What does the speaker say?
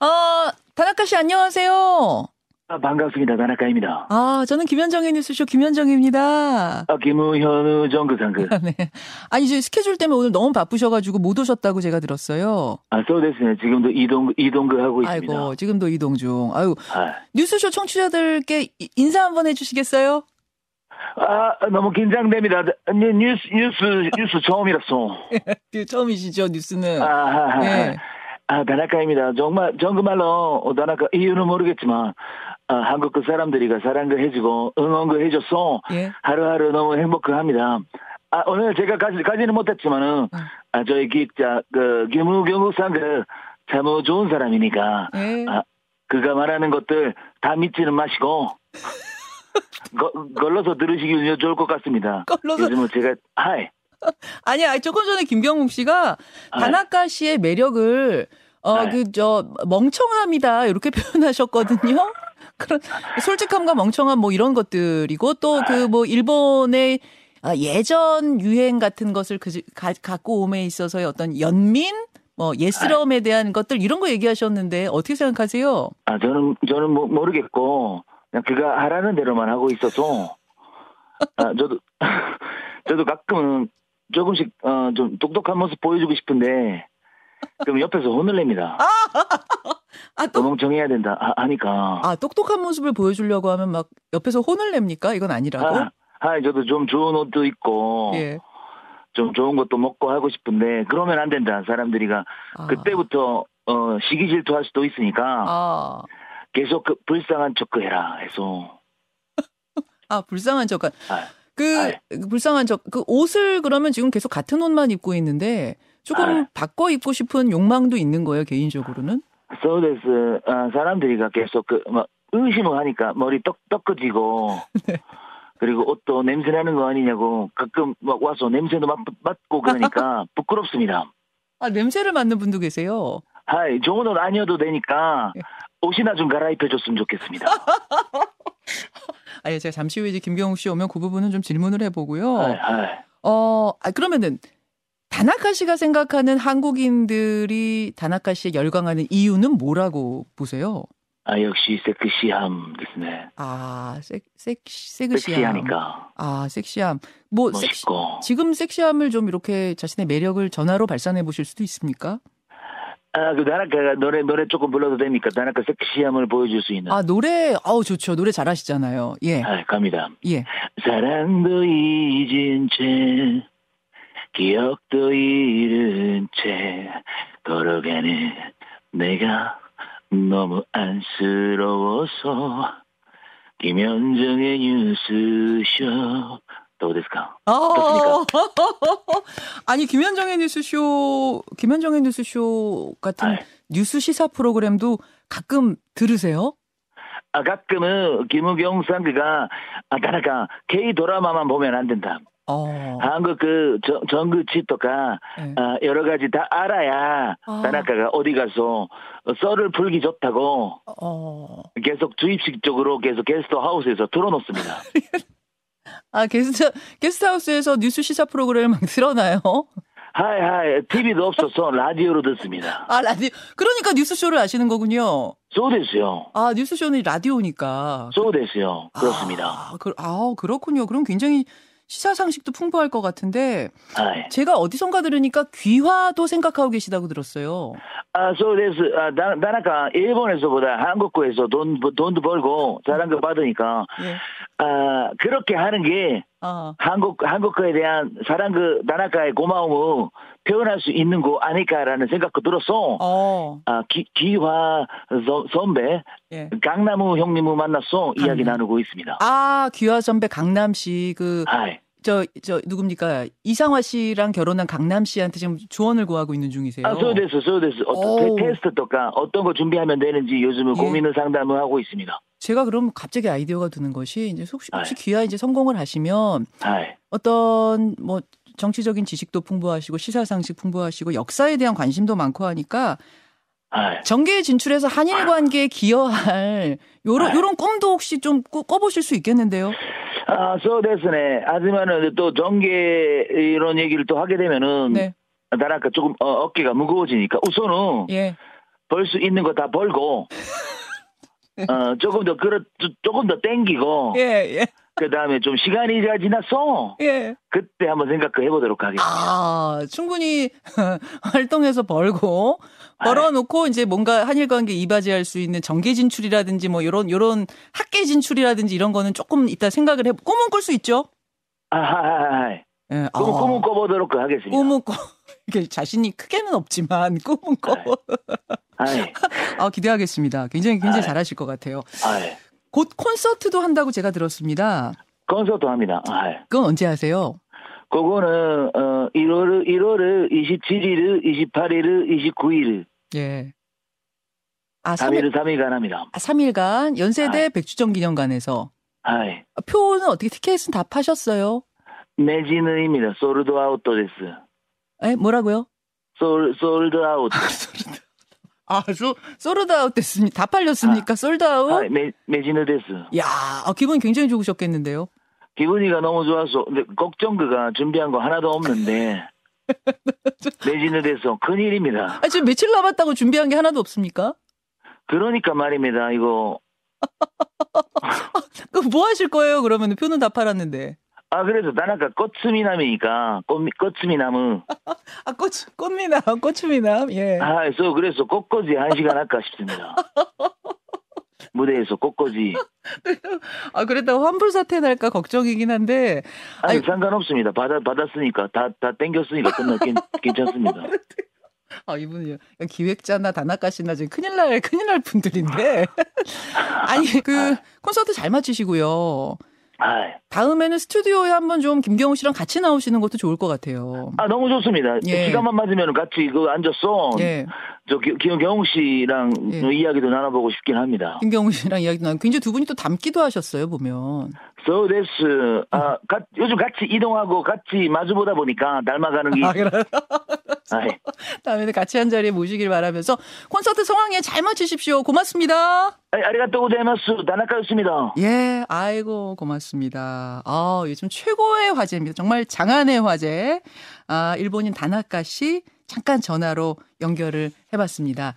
아, 다나카 씨 안녕하세요. 아, 반갑습니다. 다나카입니다. 아, 저는 김현정의 뉴스쇼 김현정입니다. 아, 김우현우 정그상그. 네. 아니, 이제 스케줄 때문에 오늘 너무 바쁘셔가지고 못 오셨다고 제가 들었어요. 아, 소데스네. 지금도 이동, 이동그 하고 있습니다. 아이고, 지금도 이동 중. 아유, 아, 뉴스쇼 청취자들께 이- 인사 한번 해주시겠어요? 아, 너무 긴장됩니다. 네, 뉴스, 뉴스, 뉴스 처음이라서. 그 처음이시죠, 뉴스는. 아, 아, 아, 네. 아, 다나카입니다. 정말, 정말로, 어, 다나카, 이유는 모르겠지만, 아, 한국 그 사람들이가 사랑도 해주고, 응원도 해줘서, 예. 하루하루 너무 행복합니다. 아, 오늘 제가 가지, 가지는 못했지만은, 응. 아, 저희 기자, 그, 김우경욱상 그, 참 좋은 사람이니까, 예. 아, 그가 말하는 것들 다 믿지는 마시고, 거, 걸러서 들으시기 좋을 것 같습니다. 걸러서- 요즘은 제가, 하이. 아니, 아니, 조금 전에 김경욱 씨가 아, 다나카 씨의 매력을 어, 네. 그, 저, 멍청함이다. 이렇게 표현하셨거든요. 그런, 솔직함과 멍청함 뭐 이런 것들이고 또 그 뭐 일본의 아, 예전 유행 같은 것을 그, 가, 갖고 오에 있어서의 어떤 연민? 뭐 예스러움에 대한 것들 이런 거 얘기하셨는데 어떻게 생각하세요? 아, 저는, 저는 뭐, 모르겠고, 그냥 그가 하라는 대로만 하고 있어서, 아, 저도, 저도 가끔은 조금씩, 어, 좀 똑똑한 모습 보여주고 싶은데, 그럼 옆에서 혼을 냅니다. 아, 또, 멍청해야 된다, 아, 하니까. 아, 똑똑한 모습을 보여주려고 하면 막 옆에서 혼을 냅니까? 이건 아니라고? 아, 아, 저도 좀 좋은 옷도 입고, 예. 좀 좋은 것도 먹고 하고 싶은데, 그러면 안 된다, 사람들이가. 아. 그때부터, 어, 시기 질투할 수도 있으니까, 아, 계속 그 불쌍한 척 해라, 해서. 아, 불쌍한 척. 아, 그. 그 불쌍한 척. 그 옷을 그러면 지금 계속 같은 옷만 입고 있는데 조금 아이. 바꿔 입고 싶은 욕망도 있는 거예요, 개인적으로는? 소데스, 아, 사람들이가 계속 그, 뭐, 의심을 하니까 머리 떡, 떡거지고, 네. 그리고 옷도 냄새 나는 거 아니냐고 가끔 막 와서 냄새도 맡, 맡고 그러니까 부끄럽습니다. 아, 냄새를 맡는 분도 계세요. はい, 좋은 옷 아니어도 되니까 예. 옷이나 좀 갈아입혀 줬으면 좋겠습니다. 아, 예, 제가 잠시 후에 이제 김경욱 씨 오면 그 부분은 좀 질문을 해보고요. はい, はい. 어, 아, 그러면은 다나카 씨가 생각하는 한국인들이 다나카 씨에 열광하는 이유는 뭐라고 보세요? 아, 역시 섹시함 ですね. 아, 섹, 섹, 섹시함. 섹시하니까. 아, 섹시함. 뭐, 섹시, 멋있고. 지금 섹시함을 좀 이렇게 자신의 매력을 전화로 발산해 보실 수도 있습니까? 아, 그 다나카가 노래, 노래 조금 불러도 됩니까? 다나카 섹시함을 보여줄 수 있는. 아, 노래, 아우, 좋죠. 노래 잘하시잖아요. 예, 아, 갑니다. 예. 사랑도 잊은 채 기억도 잃은 채 걸어가는 내가 너무 안쓰러워서 김현정의 뉴스쇼 또디스카 어. 아니 김현정의 뉴스쇼 김현정의 뉴스쇼 같은 아이. 뉴스 시사 프로그램도 가끔 들으세요? 아 가끔은 김우경 선비가 아, 나가 K 드라마만 보면 안 된다. 어, 한국 그 정- 정규치 또가 예. 아, 여러 가지 다 알아야 아. 다나카가 어디 가서 썰을 풀기 좋다고 어. 계속 주입식적으로 계속 게스트 하우스에서 틀어놓습니다. 아, 게스트, 게스트 하우스에서 뉴스 시사 프로그램을 막 틀어놔요? はい はい TV도 없어서 라디오로 듣습니다. 아, 라디오. 그러니까 뉴스쇼를 아시는 거군요. そうですよ. 아, 뉴스쇼는 라디오니까. そうですよ. 그렇습니다. 아, 그, 아, 그렇군요. 그럼 굉장히 시사 상식도 풍부할 것 같은데 はい. 제가 어디선가 들으니까 귀화도 생각하고 계시다고 들었어요. 아, そうです. 아, 다, 다나카 일본에서보다 한국에서 돈 돈도 벌고 사랑도 받으니까 예. 아 그렇게 하는 게 아, 한국 한국에 대한 사랑 그 다나카의 고마움을 표현할 수 있는 거 아닐까라는 생각도 들어서 어, 아 기, 기화 서- 선배 예. 강나무 형님을 이야기 강남. 나누고 있습니다. 아, 귀화 선배 강남 씨, 그, はい. 저, 저, 누굽니까? 이상화 씨랑 결혼한 강남 씨한테 지금 조언을 구하고 있는 중이세요. 아, そうです, そうです. 어떤 어우. 테- 테스트 とか 어떤 거 준비하면 되는지 요즘은 예. 고민을 상담을 하고 있습니다. 제가 그럼 갑자기 아이디어가 드는 것이 이제 혹시, 혹시 はい. 귀화 이제 성공을 하시면 はい. 어떤 뭐 정치적인 지식도 풍부하시고 시사 상식 풍부하시고 역사에 대한 관심도 많고 하니까 はい. 정계에 진출해서 한일 관계에 기여할 요런. 요런 꿈도 혹시 좀 꾸- 꿔보실 수 있겠는데요. 아, そうですね. 하지만은 또 정계 이런 얘기를 또 하게 되면은 네. 나라까 조금 어, 어깨가 무거워지니까 우선은 예. 벌수 있는 거 다 벌고 어 조금 더 그렇 조금 더 땡기고 예, 예. 그 다음에 좀 시간이 잘 지났어 예. 그때 한번 생각해 보도록 하겠습니다. 아, 충분히 활동해서 벌고 벌어놓고 이제 뭔가 한일 관계 이바지할 수 있는 정계 진출이라든지 뭐 요런 요런 학계 진출이라든지 이런 거는 조금 이따 생각을 해 꿈은 꿀 수 있죠. 아하하하. 예. 꿈, 아, 꿈은 꿔보도록 하겠습니다. 꿈은 꿔. 이게 자신이 크게는 없지만 꿈은 꿔. 아이, 아, 기대하겠습니다. 굉장히 굉장히 아이. 잘하실 것 같아요. 아이. 곧 콘서트도 한다고 제가 들었습니다. 콘서트 합니다. 아이. 그건 언제 하세요? 그거는 어 1월 1월 27일, 28일, 29일 예. 아, 3일, 3일 3일간 합니다. 아, 3일간 연세대. 백주정 기념관에서. 아, 표는 어떻게 티켓은 다 파셨어요? 매진입니다. sold out도 됐어. 에 뭐라고요? 솔 sold out. 아, 소, sold out 됐습니다. 다 팔렸습니까? sold out? 아이, 매 매진을 됐어. 야, 아, 기분 굉장히 좋으셨겠는데요. 기분이가 너무 좋아서 근데 걱정 그가 준비한 거 하나도 없는데 매진을 돼서 큰일입니다. 아, 지금 며칠 남았다고 준비한 게 하나도 없습니까? 그러니까 말입니다. 이거 그뭐 하실 거예요? 그러면 표는 다 팔았는데. 아 그래서 나나가 꽃미남이니까 꽃 꽃미남은 아, 꽃, 꽃미남, 꽃미남, 예. 아 그래서 그래서 꽃꽂이 한 시간 할까 싶습니다. 무대에서 꽃꽂이 아, 그랬다고 환불 사태 날까 걱정이긴 한데. 아니 아니, 상관없습니다. 받아 받았으니까 다다 땡겼으니까 끝나 괜, 괜찮습니다. 아, 이분이 기획자나 다나카시나 지금 큰일 날, 큰일 날 분들인데. 아니, 그, 콘서트 잘 마치시고요. 아, 다음에는 스튜디오에 한번 좀 김경호 씨랑 같이 나오시는 것도 좋을 것 같아요. 아 너무 좋습니다. 예. 시간만 맞으면 같이 그 앉았어. 예. 저 기- 기영경 씨랑 예. 이야기도 나눠보고 싶긴 합니다. 김경호 씨랑 이야기 나누고 굉장히 두 분이 또 닮기도 하셨어요, 보면. So this, 아, 가- 요즘 같이 이동하고 같이 마주보다 보니까 닮아가는 게. 아, 그래. 아이, 다음에는 같이 한 자리에 모시길 바라면서 콘서트 성황리에 잘 마치십시오. 고맙습니다. 아이, 아리가또 고자이마스. 다나카였습니다. 예, 아이고, 고맙습니다. 아, 요즘 최고의 화제입니다. 정말 장안의 화제. 아, 일본인 다나카 씨 잠깐 전화로 연결을 해봤습니다.